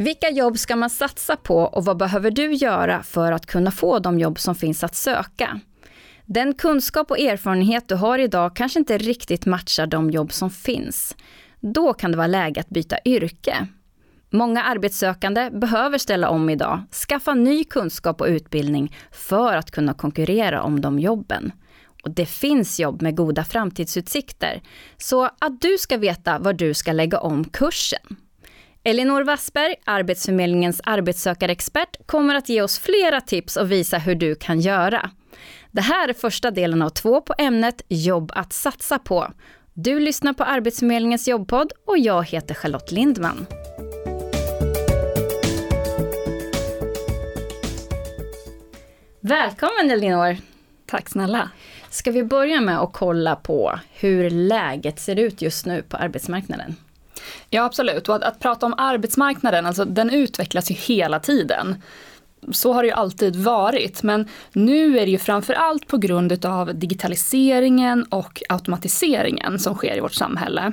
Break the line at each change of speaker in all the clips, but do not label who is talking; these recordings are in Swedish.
Vilka jobb ska man satsa på och vad behöver du göra för att kunna få de jobb som finns att söka? Den kunskap och erfarenhet du har idag kanske inte riktigt matchar de jobb som finns. Då kan det vara läge att byta yrke. Många arbetssökande behöver ställa om idag, skaffa ny kunskap och utbildning för att kunna konkurrera om de jobben. Och det finns jobb med goda framtidsutsikter. Så att du ska veta var du ska lägga om kursen. Elinor Wassberg, Arbetsförmedlingens arbetssökarexpert, kommer att ge oss flera tips och visa hur du kan göra. Det här är första delen av två på ämnet jobb att satsa på. Du lyssnar på Arbetsförmedlingens jobbpodd och jag heter Charlotte Lindman. Välkommen Elinor!
Tack snälla!
Ska vi börja med att kolla på hur läget ser ut just nu på arbetsmarknaden?
Ja absolut, och att, att prata om arbetsmarknaden, alltså den utvecklas ju hela tiden. Så har det ju alltid varit, men nu är det ju framförallt på grund av digitaliseringen och automatiseringen som sker i vårt samhälle.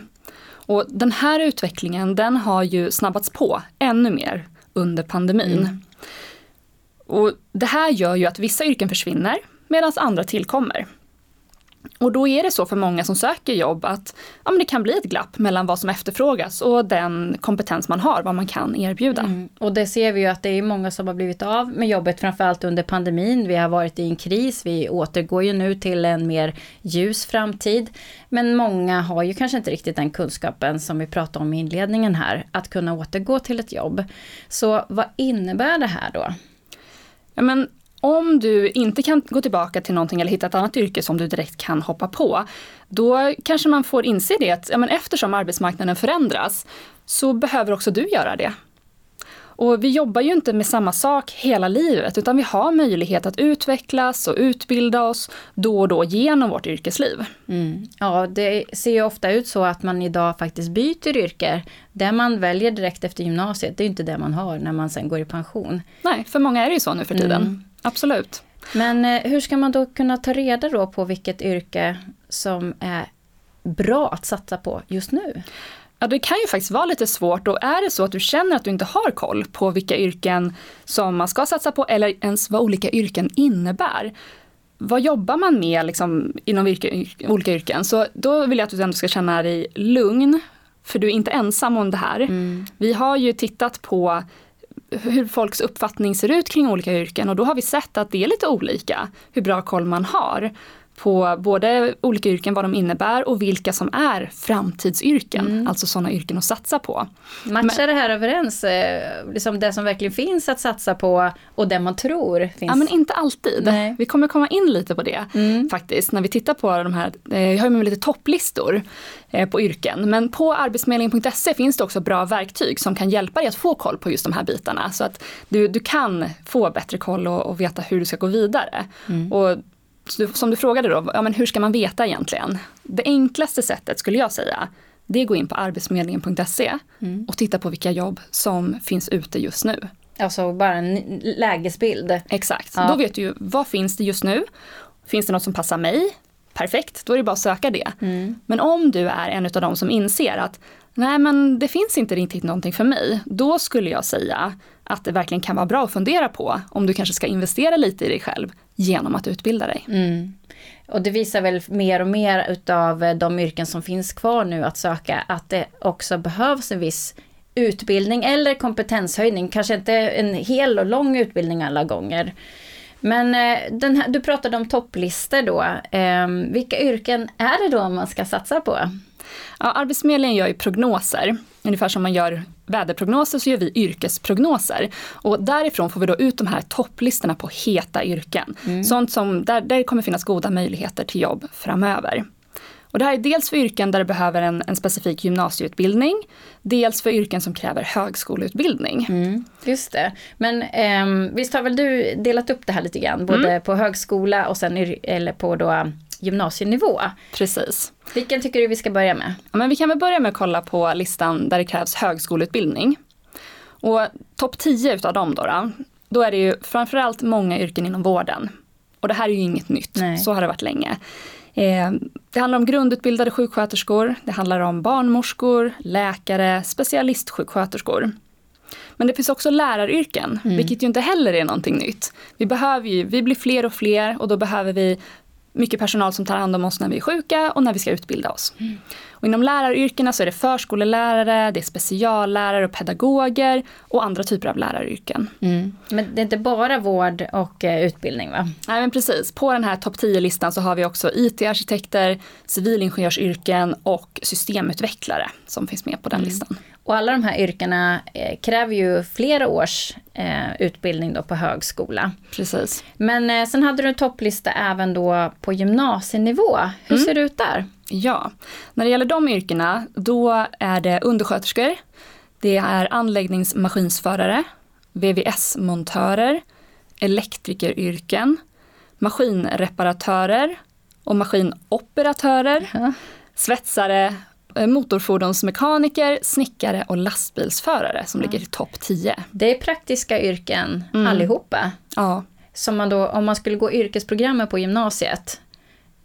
Och den här utvecklingen den har ju snabbats på ännu mer under pandemin. Mm. Och det här gör ju att vissa yrken försvinner medan andra tillkommer. Och då är det så för många som söker jobb att ja, men det kan bli ett glapp mellan vad som efterfrågas och den kompetens man har, vad man kan erbjuda. Mm.
Och det ser vi ju att det är många som har blivit av med jobbet, framförallt under pandemin. Vi har varit i en kris, vi återgår ju nu till en mer ljus framtid. Men många har ju kanske inte riktigt den kunskapen som vi pratade om i inledningen här, att kunna återgå till ett jobb. Så vad innebär det här då?
Ja, men om du inte kan gå tillbaka till någonting eller hitta ett annat yrke som du direkt kan hoppa på, då kanske man får inse det att ja, men eftersom arbetsmarknaden förändras så behöver också du göra det. Och vi jobbar ju inte med samma sak hela livet utan vi har möjlighet att utvecklas och utbilda oss då och då genom vårt yrkesliv.
Mm. Ja, det ser ju ofta ut så att man idag faktiskt byter yrke. Det man väljer direkt efter gymnasiet, det är inte det man har när man sen går i pension.
Nej, för många är det ju så nu för tiden. Mm. Absolut.
Men eh, hur ska man då kunna ta reda då på vilket yrke som är bra att satsa på just nu?
Ja, det kan ju faktiskt vara lite svårt och är det så att du känner att du inte har koll på vilka yrken som man ska satsa på eller ens vad olika yrken innebär. Vad jobbar man med liksom, inom yrke, olika yrken? Så då vill jag att du ändå ska känna dig lugn, för du är inte ensam om det här. Mm. Vi har ju tittat på hur folks uppfattning ser ut kring olika yrken. Och då har vi sett att det är lite olika hur bra koll man har på både olika yrken, vad de innebär och vilka som är framtidsyrken, mm. alltså sådana yrken att satsa på.
Matchar det här överens, eh, liksom det som verkligen finns att satsa på och det man tror finns?
Ja men inte alltid. Nej. Vi kommer komma in lite på det mm. faktiskt när vi tittar på de här, eh, jag har med mig lite topplistor eh, på yrken, men på arbetsförmedlingen.se finns det också bra verktyg som kan hjälpa dig att få koll på just de här bitarna så att du, du kan få bättre koll och, och veta hur du ska gå vidare. Mm. Och som du frågade då, ja, men hur ska man veta egentligen? Det enklaste sättet skulle jag säga, det är att gå in på arbetsförmedlingen.se mm. och titta på vilka jobb som finns ute just nu.
Alltså bara en lägesbild?
Exakt, ja. då vet du ju vad finns det just nu? Finns det något som passar mig? Perfekt, då är det bara att söka det. Mm. Men om du är en av de som inser att nej men det finns inte riktigt någonting för mig, då skulle jag säga att det verkligen kan vara bra att fundera på om du kanske ska investera lite i dig själv genom att utbilda dig. Mm.
Och det visar väl mer och mer utav eh, de yrken som finns kvar nu att söka att det också behövs en viss utbildning eller kompetenshöjning. Kanske inte en hel och lång utbildning alla gånger. Men eh, här, du pratade om topplistor då. Eh, vilka yrken är det då man ska satsa på?
Ja, Arbetsförmedlingen gör ju prognoser. Ungefär som man gör väderprognoser så gör vi yrkesprognoser. Och därifrån får vi då ut de här topplistorna på heta yrken. Mm. Sånt som, där, där kommer finnas goda möjligheter till jobb framöver. Och det här är dels för yrken där det behöver en, en specifik gymnasieutbildning, dels för yrken som kräver högskoleutbildning.
Mm, just det. Men eh, visst har väl du delat upp det här lite grann, både mm. på högskola och sen eller på då gymnasienivå.
Precis.
Vilken tycker du vi ska börja med?
Ja, men vi kan väl börja med att kolla på listan där det krävs högskoleutbildning. Och topp 10 utav dem då, då, då är det ju framförallt många yrken inom vården. Och det här är ju inget nytt, Nej. så har det varit länge. Eh, det handlar om grundutbildade sjuksköterskor, det handlar om barnmorskor, läkare, specialistsjuksköterskor. Men det finns också läraryrken, mm. vilket ju inte heller är någonting nytt. Vi behöver ju, vi blir fler och fler och då behöver vi mycket personal som tar hand om oss när vi är sjuka och när vi ska utbilda oss. Mm. Och inom läraryrkena så är det förskolelärare, det är speciallärare och pedagoger och andra typer av läraryrken.
Mm. Men det är inte bara vård och eh, utbildning va?
Nej men precis, på den här topp 10-listan så har vi också IT-arkitekter, civilingenjörsyrken och systemutvecklare som finns med på den mm. listan.
Och alla de här yrkena eh, kräver ju flera års eh, utbildning då på högskola.
Precis.
Men eh, sen hade du en topplista även då på gymnasienivå. Hur mm. ser det ut där?
Ja, när det gäller de yrkena då är det undersköterskor, det är anläggningsmaskinsförare, VVS-montörer, elektrikeryrken, maskinreparatörer och maskinoperatörer, mm. svetsare, motorfordonsmekaniker, snickare och lastbilsförare som ligger i topp 10.
Det är praktiska yrken mm. allihopa.
Ja.
Som man då, om man skulle gå yrkesprogrammet på gymnasiet,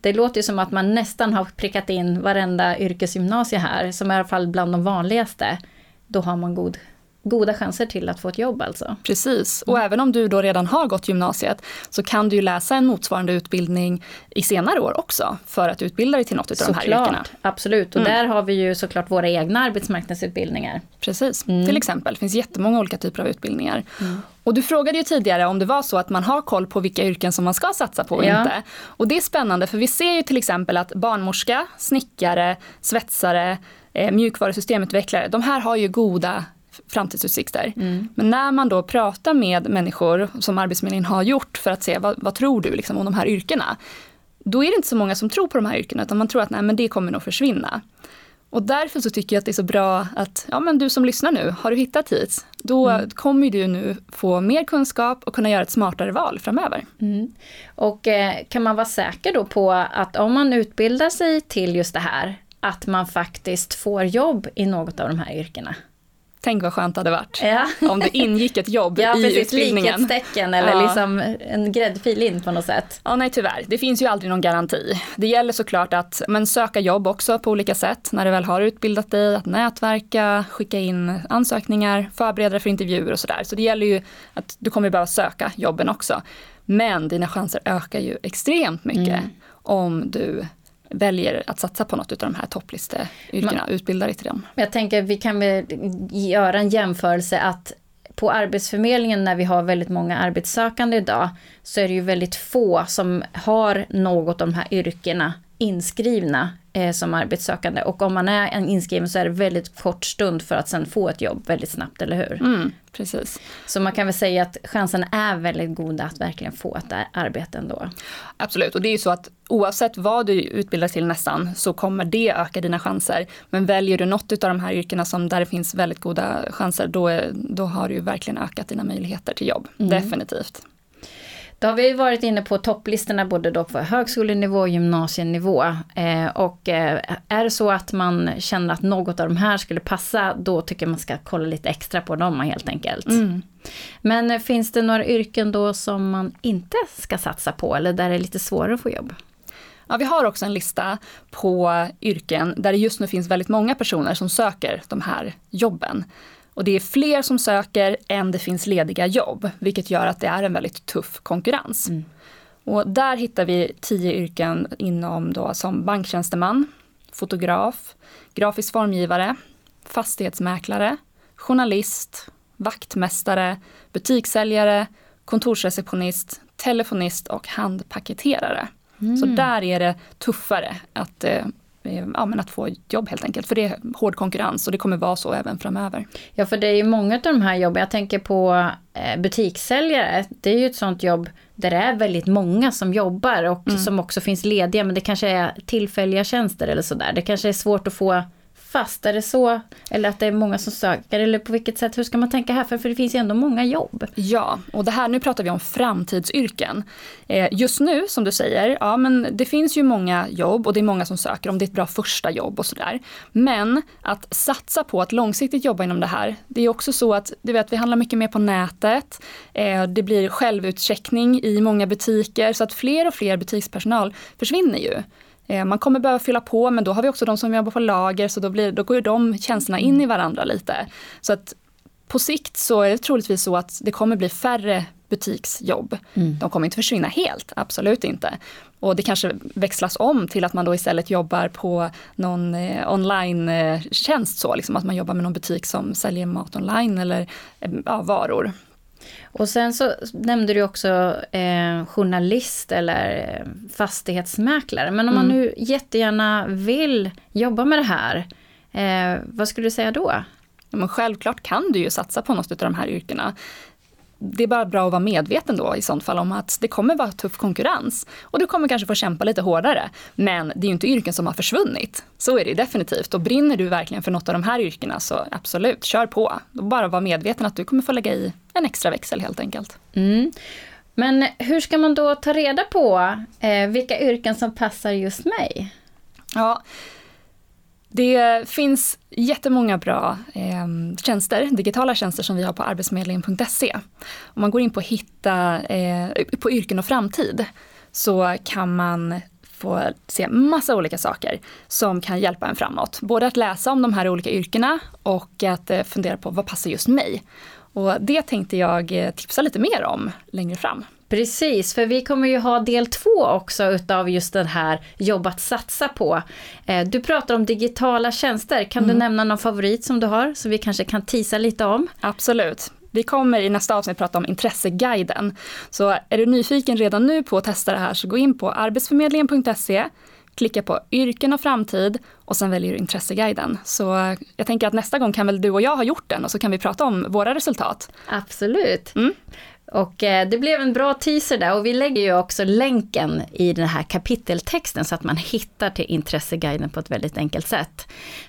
det låter ju som att man nästan har prickat in varenda yrkesgymnasie här, som är i alla fall bland de vanligaste. Då har man god goda chanser till att få ett jobb alltså.
Precis, och mm. även om du då redan har gått gymnasiet så kan du ju läsa en motsvarande utbildning i senare år också för att utbilda dig till något av de här yrkena.
Absolut, och mm. där har vi ju såklart våra egna arbetsmarknadsutbildningar.
Precis, mm. till exempel. Det finns jättemånga olika typer av utbildningar. Mm. Och du frågade ju tidigare om det var så att man har koll på vilka yrken som man ska satsa på och ja. inte. Och det är spännande för vi ser ju till exempel att barnmorska, snickare, svetsare, eh, mjukvarusystemutvecklare, de här har ju goda framtidsutsikter. Mm. Men när man då pratar med människor som Arbetsförmedlingen har gjort för att se vad, vad tror du liksom om de här yrkena. Då är det inte så många som tror på de här yrkena utan man tror att nej, men det kommer nog försvinna. Och därför så tycker jag att det är så bra att ja, men du som lyssnar nu, har du hittat hit, då mm. kommer du nu få mer kunskap och kunna göra ett smartare val framöver.
Mm. Och eh, kan man vara säker då på att om man utbildar sig till just det här, att man faktiskt får jobb i något av de här yrkena?
Tänk vad skönt det hade varit
ja.
om det ingick ett jobb
ja,
i
precis,
utbildningen.
Likhetstecken eller ja. liksom en gräddfil in på något sätt.
Ja, nej tyvärr. Det finns ju aldrig någon garanti. Det gäller såklart att men, söka jobb också på olika sätt när du väl har utbildat dig, att nätverka, skicka in ansökningar, förbereda dig för intervjuer och sådär. Så det gäller ju att du kommer behöva söka jobben också. Men dina chanser ökar ju extremt mycket mm. om du väljer att satsa på något av de här topplisteyrkena, utbildar dig till dem.
Jag tänker vi kan väl göra en jämförelse att på Arbetsförmedlingen när vi har väldigt många arbetssökande idag så är det ju väldigt få som har något av de här yrkena inskrivna eh, som arbetssökande. Och om man är en inskriven så är det väldigt kort stund för att sen få ett jobb väldigt snabbt, eller hur?
Mm, precis.
Så man kan väl säga att chansen är väldigt goda att verkligen få ett arbete ändå.
Absolut, och det är ju så att oavsett vad du utbildar till nästan så kommer det öka dina chanser. Men väljer du något av de här yrkena som där det finns väldigt goda chanser, då, då har du ju verkligen ökat dina möjligheter till jobb. Mm. Definitivt.
Då har vi varit inne på topplistorna både då på högskolenivå och gymnasienivå. Eh, och eh, är det så att man känner att något av de här skulle passa, då tycker jag man ska kolla lite extra på dem helt enkelt.
Mm.
Men eh, finns det några yrken då som man inte ska satsa på eller där det är lite svårare att få jobb?
Ja, vi har också en lista på yrken där det just nu finns väldigt många personer som söker de här jobben. Och det är fler som söker än det finns lediga jobb, vilket gör att det är en väldigt tuff konkurrens. Mm. Och där hittar vi tio yrken inom då som banktjänsteman, fotograf, grafisk formgivare, fastighetsmäklare, journalist, vaktmästare, butikssäljare, kontorsreceptionist, telefonist och handpaketerare. Mm. Så där är det tuffare att eh, ja, men att få jobb helt enkelt. För det är hård konkurrens och det kommer vara så även framöver.
Ja, för det är ju många av de här jobben, jag tänker på eh, butikssäljare, det är ju ett sånt jobb där det är väldigt många som jobbar och mm. som också finns lediga, men det kanske är tillfälliga tjänster eller sådär. Det kanske är svårt att få fast? Är det så? Eller att det är många som söker? Eller på vilket sätt? Hur ska man tänka här? För, för det finns ju ändå många jobb.
Ja, och det här, nu pratar vi om framtidsyrken. Eh, just nu, som du säger, ja men det finns ju många jobb och det är många som söker om det är ett bra första jobb och sådär. Men att satsa på att långsiktigt jobba inom det här, det är också så att du vet, vi handlar mycket mer på nätet. Eh, det blir självutcheckning i många butiker så att fler och fler butikspersonal försvinner ju. Eh, man kommer behöva fylla på men då har vi också de som jobbar på lager så då, blir, då går ju de tjänsterna in i varandra lite. Så att på sikt så är det troligtvis så att det kommer bli färre butiksjobb. Mm. De kommer inte försvinna helt, absolut inte. Och det kanske växlas om till att man då istället jobbar på någon eh, online-tjänst så, liksom att man jobbar med någon butik som säljer mat online eller eh, ja, varor.
Och sen så nämnde du också eh, journalist eller eh, fastighetsmäklare. Men om mm. man nu jättegärna vill jobba med det här, eh, vad skulle du säga då?
Ja, men självklart kan du ju satsa på något av de här yrkena det är bara bra att vara medveten då i sånt fall om att det kommer vara tuff konkurrens. Och du kommer kanske få kämpa lite hårdare. Men det är ju inte yrken som har försvunnit. Så är det definitivt. Och brinner du verkligen för något av de här yrkena så absolut, kör på. Bara vara medveten att du kommer få lägga i en extra växel helt enkelt.
Mm. Men hur ska man då ta reda på eh, vilka yrken som passar just mig?
Ja, det finns jättemånga bra eh, tjänster, digitala tjänster som vi har på arbetsförmedlingen.se. Om man går in på hitta eh, på yrken och framtid så kan man få se massa olika saker som kan hjälpa en framåt. Både att läsa om de här olika yrkena och att eh, fundera på vad passar just mig. Och det tänkte jag eh, tipsa lite mer om längre fram.
Precis, för vi kommer ju ha del två också utav just den här jobb att satsa på. Eh, du pratar om digitala tjänster, kan mm. du nämna någon favorit som du har, så vi kanske kan tisa lite om?
Absolut. Vi kommer i nästa avsnitt prata om intresseguiden. Så är du nyfiken redan nu på att testa det här så gå in på arbetsförmedlingen.se klicka på yrken och framtid och sen väljer du intresseguiden. Så jag tänker att nästa gång kan väl du och jag ha gjort den och så kan vi prata om våra resultat.
Absolut. Mm. Och eh, det blev en bra teaser där och vi lägger ju också länken i den här kapiteltexten så att man hittar till intresseguiden på ett väldigt enkelt sätt.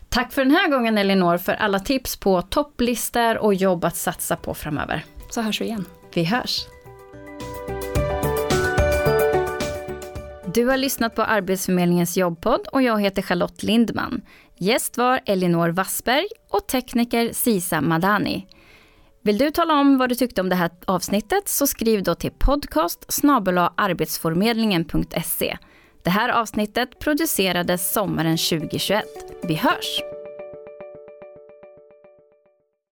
Tack för den här gången Elinor för alla tips på topplistor och jobb att satsa på framöver.
Så hörs vi igen.
Vi hörs. Du har lyssnat på Arbetsförmedlingens jobbpodd och jag heter Charlotte Lindman. Gäst var Elinor Wassberg och tekniker Sisa Madani. Vill du tala om vad du tyckte om det här avsnittet så skriv då till podcast arbetsförmedlingen.se. Det här avsnittet producerades sommaren 2021. Vi hörs!